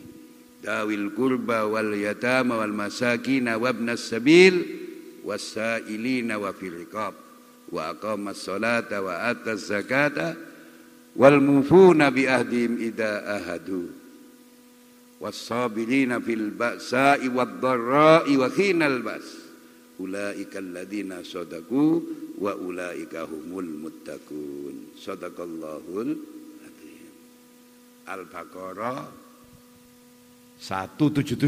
dawil kurba wal yatama wal masakin wa ibnas sabil wasailina wa fil riqab wa aqama sholata wa ata zakata wal mufuna bi ahdihim idza ahadu. Was-sabirina fil ba'sa'i wad-dharra'i wa khinal ba's ulaika alladziina sadaqu wa ulaika humul muttaqun. Sadaqallahul Al-Baqarah 177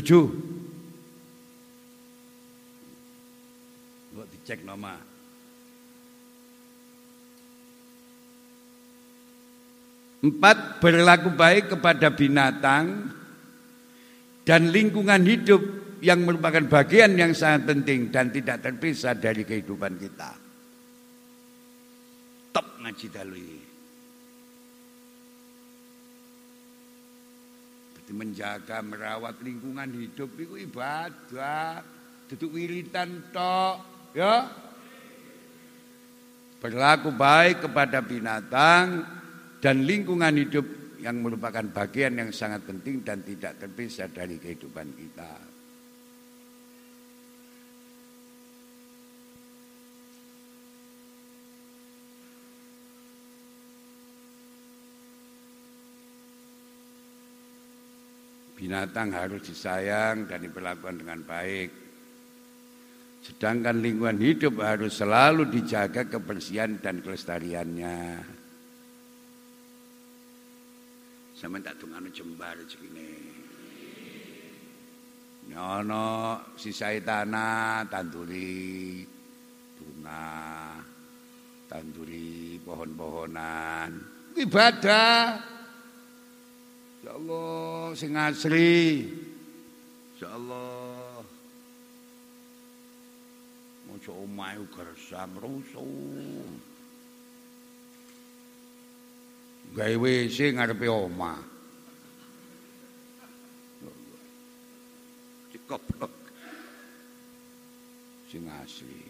Buat dicek nama Empat, berlaku baik kepada binatang dan lingkungan hidup yang merupakan bagian yang sangat penting dan tidak terpisah dari kehidupan kita. Top ngaji dalui. Berarti menjaga, merawat lingkungan hidup itu ibadah, duduk wiritan tok, ya. Berlaku baik kepada binatang dan lingkungan hidup yang merupakan bagian yang sangat penting dan tidak terpisah dari kehidupan kita. Binatang harus disayang dan diperlakukan dengan baik. Sedangkan lingkungan hidup harus selalu dijaga kebersihan dan kelestariannya. Sampeyan tak dongano jembar rezekine. Nyono sisai tanah tanduri bunga tanduri pohon-pohonan ibadah. Ya Allah sing asri. Ya Allah. Mojo omahe gersang rusuh Gawe WC ngarepe omah goblok. Sing asli.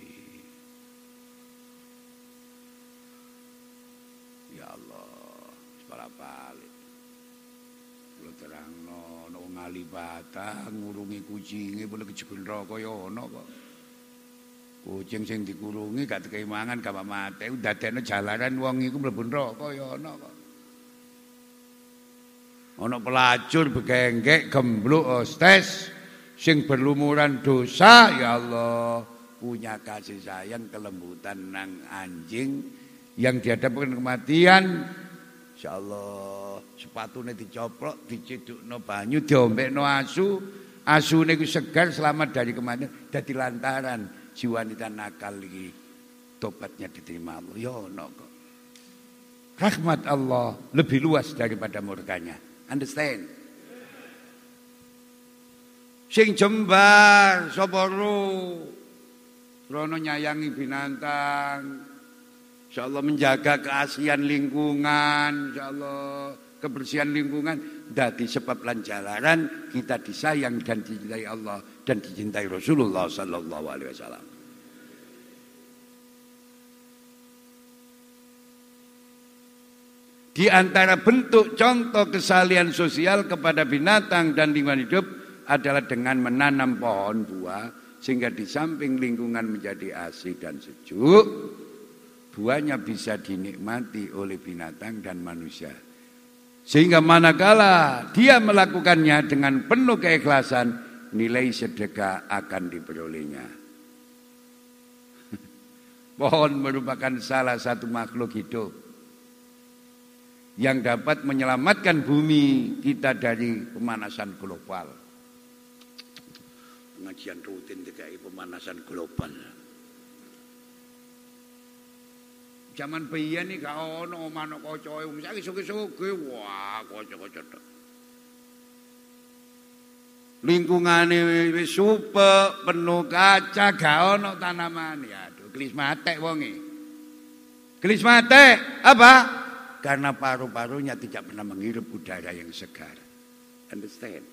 Ya Allah, para balik. Kula terangno no ngali batang ngurungi kucinge boleh kejebul neraka ya ana kok. Kucing sing dikurungi gak dikai mangan gak mate dadekno jalanan wong iku mlebu neraka ya ana kok. Ana pelacur begenggek gembluk ostes sing berlumuran dosa ya Allah. Punya kasih sayang kelembutan nang anjing yang dihadapkan kematian. Insyaallah sepatune dicoplok dicidukno banyu diombekno asu. Iku segar selamat dari kematian. Dadi lantaran si wanita nakal iki tobatnya diterima Allah. Ya ono kok. Rahmat Allah lebih luas daripada murkanya understand? Sing jembar sapa Rono nyayangi binatang. Insyaallah menjaga keaslian lingkungan insyaallah kebersihan lingkungan. Dadi sebab lan kita disayang dan dicintai Allah dan dicintai Rasulullah sallallahu alaihi wasallam Di antara bentuk contoh kesalian sosial kepada binatang dan lingkungan hidup adalah dengan menanam pohon buah sehingga di samping lingkungan menjadi asri dan sejuk buahnya bisa dinikmati oleh binatang dan manusia. Sehingga manakala dia melakukannya dengan penuh keikhlasan nilai sedekah akan diperolehnya. Pohon merupakan salah satu makhluk hidup yang dapat menyelamatkan bumi kita dari pemanasan global pengajian rutin DKI pemanasan global. Zaman biyen nih gak ono kocoe, saiki suge-suge wah koco-koco tok. Lingkungane wis supek, penuh kaca, gak ono tanaman. Ya aduh, gelis matek wonge. Matek apa? Karena paru-parunya tidak pernah menghirup udara yang segar. Understand?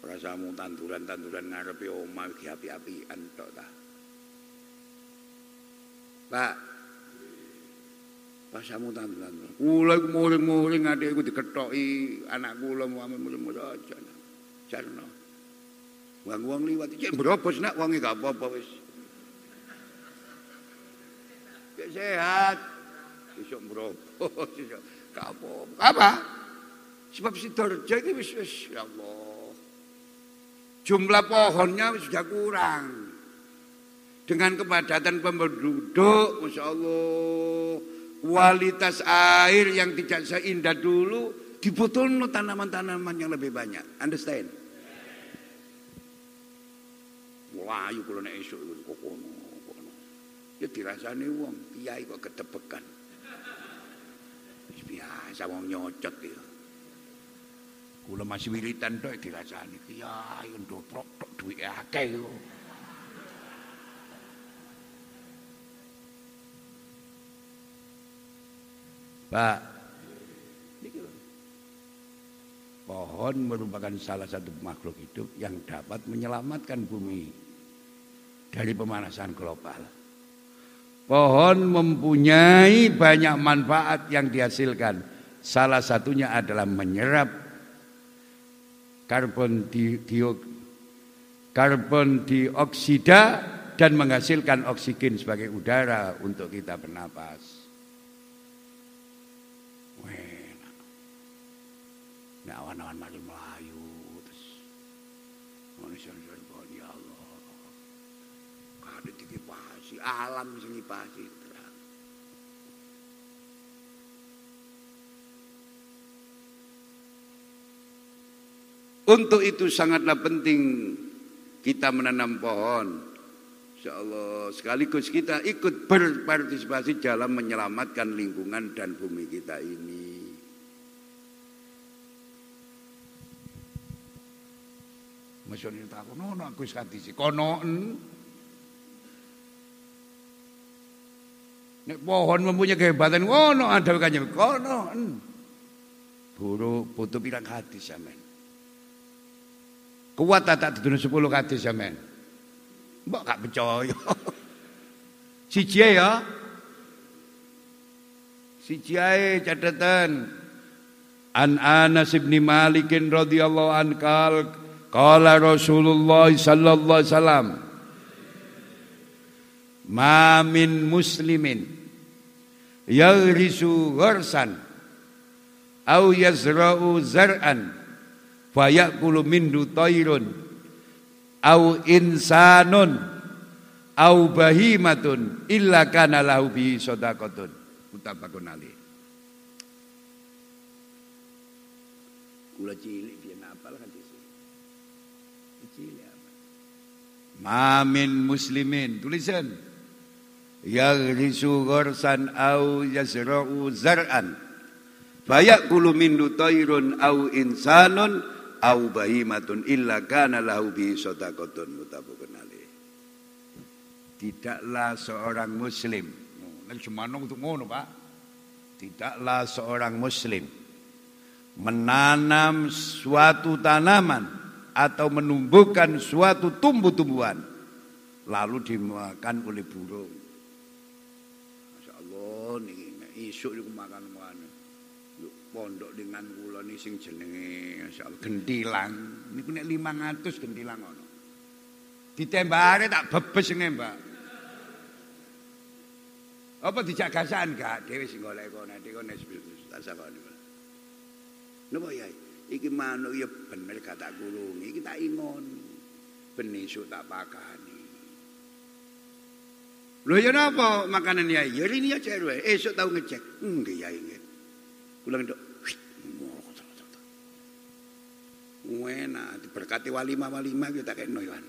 Rasamu tanduran-tanduran ngarepe omah iki api-apian tok ta. Pak. Rasamu tanduran. Kula iku muring-muring adek iku dikethoki anak kula muring-muring aja. Jarno. Wong-wong liwat iki brobos nak wonge gak apa-apa wis. sehat. Besok brobos. Gak apa-apa. Apa? Sebab Dorja ini wis wis ya Allah. Jumlah pohonnya sudah kurang. Dengan kepadatan penduduk, Masya Allah, kualitas air yang tidak seindah dulu, dibutuhkan tanaman-tanaman yang lebih banyak. Understand? Wahyu kalau nek esuk kok kono, kono. Ya dirasani wong, kiai kok ketebekan. Biasa wong nyocot ya. Kula masih wiritan tok dirasani. Kiai ndoprok tok duwike akeh yo. Pak, pohon merupakan salah satu makhluk hidup yang dapat menyelamatkan bumi dari pemanasan global. Pohon mempunyai banyak manfaat yang dihasilkan. Salah satunya adalah menyerap karbon di, karbon dioksida dan menghasilkan oksigen sebagai udara untuk kita bernapas. Nah, awan-awan mari melayu terus manusia alam sini pagi Untuk itu sangatlah penting kita menanam pohon. Insya Allah sekaligus kita ikut berpartisipasi dalam menyelamatkan lingkungan dan bumi kita ini. Masyarakat aku, no, no, aku sekati konon. Nek pohon mempunyai kehebatan kono ada kanya konoen. Buru butuh pirang hati sampean. Kuat tak duduk sepuluh hati sampean. Mbak gak percaya. Siji ya. Siji ae catatan. An Anas bin Malik radhiyallahu an qal qala Rasulullah sallallahu alaihi wasallam Ma min muslimin yagrisu gharsan au yazra'u zar'an fayakulu mindu tayrun au insanun au bahimatun illa kana lahu bi sadaqatun. Mutabakun alaih kula cilik dia napal kan cilik apa? Mamin muslimin. Tulisan yaghrisu gharsan au yazra'u zar'an fayakulu min tayrun au insanun au bahimatun illa kana lahu bi sadaqatun mutabaqun. Tidaklah seorang muslim. Semano untuk ngono, Pak. Tidaklah seorang muslim menanam suatu tanaman atau menumbuhkan suatu tumbuh-tumbuhan lalu dimakan oleh burung. Masya Allah isuk itu makan makan pondok dengan kula ni sing jenenge masyaallah gentilang niku nek 500 gentilang ngono. Ditembare tak bebes nembak. Apa dijak gasan gak dhewe sing golek kono nek kono tak sakoni Napa ya iki manuk ya bener kata kurungi iki tak ingon. Ben tak pakani Lho ya napa makanan ya? Ya ini ya cerwe. Esok tahu ngecek. Nggih ya nggih. Kula ndok Enak, diberkati walima walima kita kayak noyan.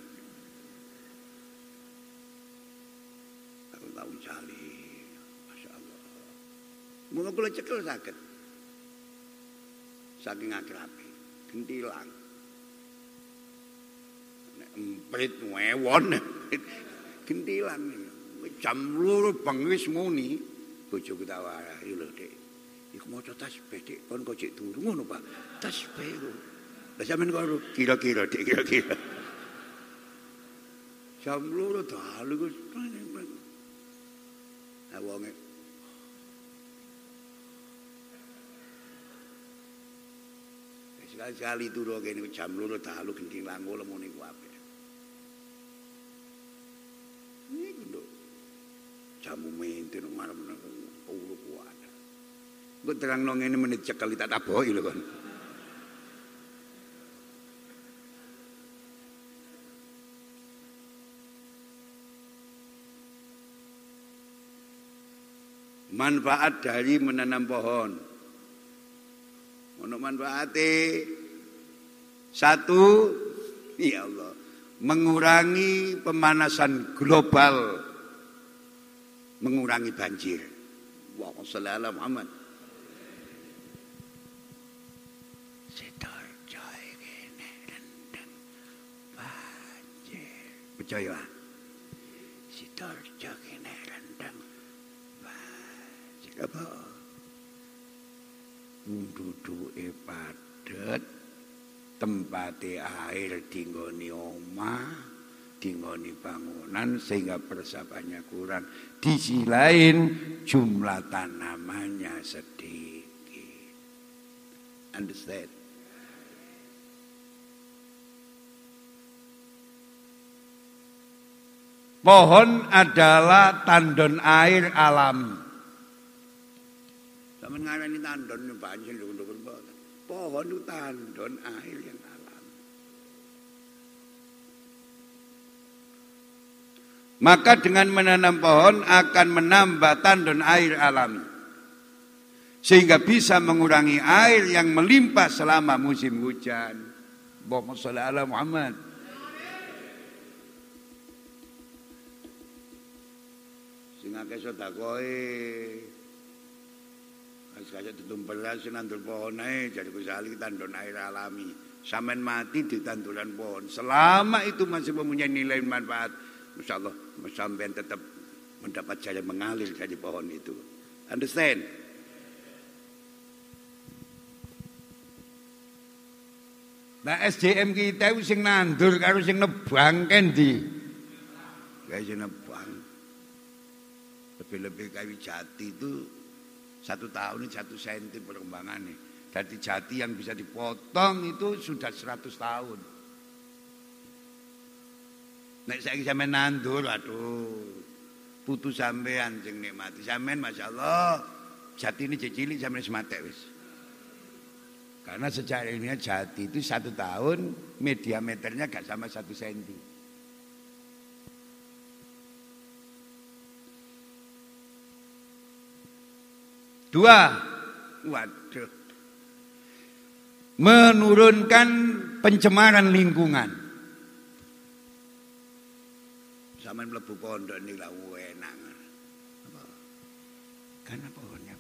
Aku tahun cali, masya Allah. Mau kula cekel sakit, saking akrabe, gentilang. Emprit wewon, gentilang. Jam luru bangwis muni, bojoku tawara, lho dek. Iku maca tasbih dik kon kok cek turu ngono Pak. Tasbih ku. Lah sampean karo kira-kira dik kira-kira. Jam loro dalu ku. Nah wonge Sekali-sekali turu kene jam loro dalu genting langgo lemune ku apik. Niku nduk. Jamu menten marep nang urip kuat. Gue terang nong ini menit cekali tak tabohi lho kan. Manfaat dari menanam pohon. Untuk manfaatnya satu, ya Allah, mengurangi pemanasan global, mengurangi banjir. Wa sallallahu Muhammad. percaya. Sidoarjo kene rendang. Apa? Duduke padet, tempate air dinggoni omah, dinggoni bangunan sehingga persapannya kurang. Di sisi lain jumlah tanamannya sedikit. Understand? Pohon adalah tandon air alam. Sama ngarani tandon banjir Pohon itu tandon air yang Maka dengan menanam pohon akan menambah tandon air alami. Sehingga bisa mengurangi air yang melimpah selama musim hujan. Allahumma Muhammad. Sing akeh sedakoe. Wis kaya ditumpelan sing pohon ae jadi kusali tandon air alami. Samen mati di tanduran pohon. Selama itu masih mempunyai nilai manfaat, Masya Allah, sampean tetap mendapat cahaya mengalir dari pohon itu. Understand? Nah SDM kita itu sing nandur karo sing nebang kendi. Kayak sing nebang. Lebih-lebih kayu jati itu satu tahun ini satu senti perkembangannya. Jadi jati yang bisa dipotong itu sudah 100 tahun. Nek saya bisa menandur, aduh, putus sampean sing nikmati. Sampean Masya Allah, jati ini cilik sampean semate wis. Karena secara ilmiah jati itu satu tahun mediameternya gak sama satu senti. Dua, waduh, menurunkan pencemaran lingkungan. Sama melebu pondok ini lah enak. Karena pohonnya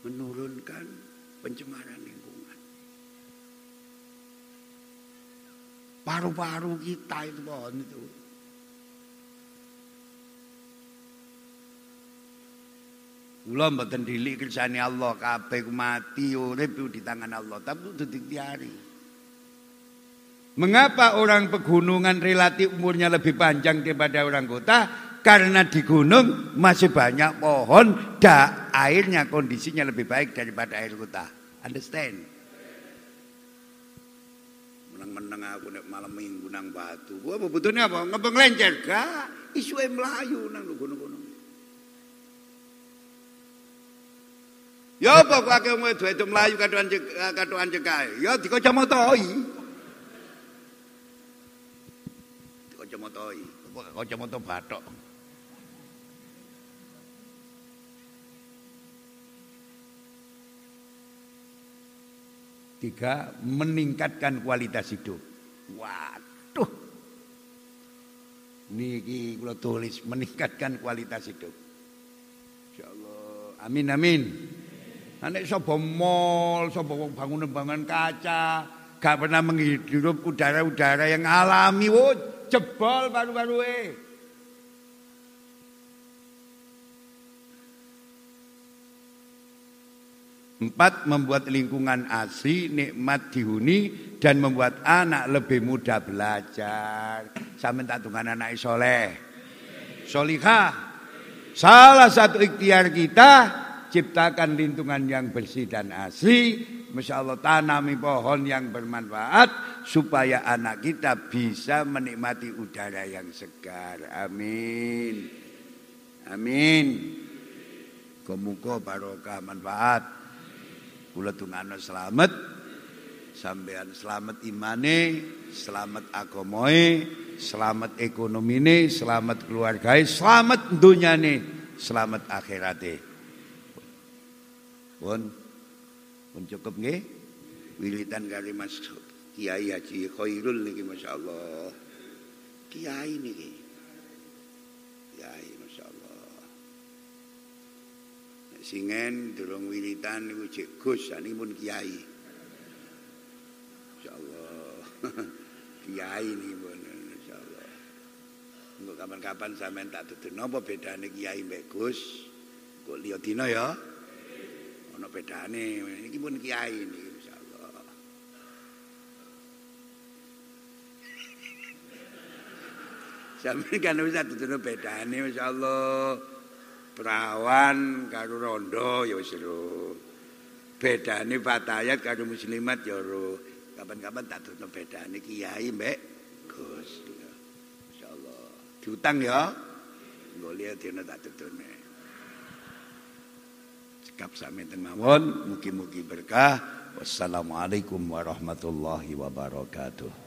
menurunkan pencemaran lingkungan. Paru-paru kita itu pohon itu. Kula mboten dilik kersane Allah kabeh mati urip di tangan Allah tapi kudu dikhtiari. Mengapa orang pegunungan relatif umurnya lebih panjang daripada orang kota? Karena di gunung masih banyak pohon, da airnya kondisinya lebih baik daripada air kota. Understand? Menang-menang aku nek malam minggu nang batu. Gua butuhnya apa? Ngebeng lencer ga? Isu melayu nang gunung-gunung. Ya apa kok akeh itu melayu katoan katoan cekae? Ya dikacamotoi. Dikacamotoi. Kok kacamata batok. Tiga, meningkatkan kualitas hidup. Waduh. Niki kalau tulis meningkatkan kualitas hidup. Insyaallah. Amin amin. Nek sapa mall, sapa bangunan-bangunan kaca, gak pernah menghirup udara-udara yang alami, wo jebol baru-baru eh. Empat, membuat lingkungan asri, nikmat dihuni, dan membuat anak lebih mudah belajar. Saya minta Tuhan anak soleh. Solihah. Salah satu ikhtiar kita, ciptakan lingkungan yang bersih dan asri. Masya Allah tanami pohon yang bermanfaat, supaya anak kita bisa menikmati udara yang segar. Amin. Amin. Kemuka barokah manfaat. Kula tungano selamat sampean selamat imane, selamat agamoe, selamat ekonomine, selamat keluargae, selamat dunyane, selamat akhirate. Pun pun cukup nggih. Wilitan kali Mas Kiai Haji Khairul niki masyaallah. Kiai niki. Kiai Singen durung wiritan niku cek Gus pun kiai. Insyaallah. kiai niki pun insyaallah. Engko kapan-kapan sampean tak dudu napa bedane kiai mbek Gus? Kok liya dina ya? Ana bedane. Iki pun kiai niki insyaallah. Sampeyan kan wis dudu bedane insyaallah. perawan karo rondo ya wis ro. Bedane fatayat karo muslimat ya ro. Kapan-kapan tak tutup bedane kiai mbek Gus. Insyaallah. Diutang ya. Engko lihat dene tak tutune. Cekap sampeyan mawon, mugi-mugi berkah. Wassalamualaikum warahmatullahi wabarakatuh.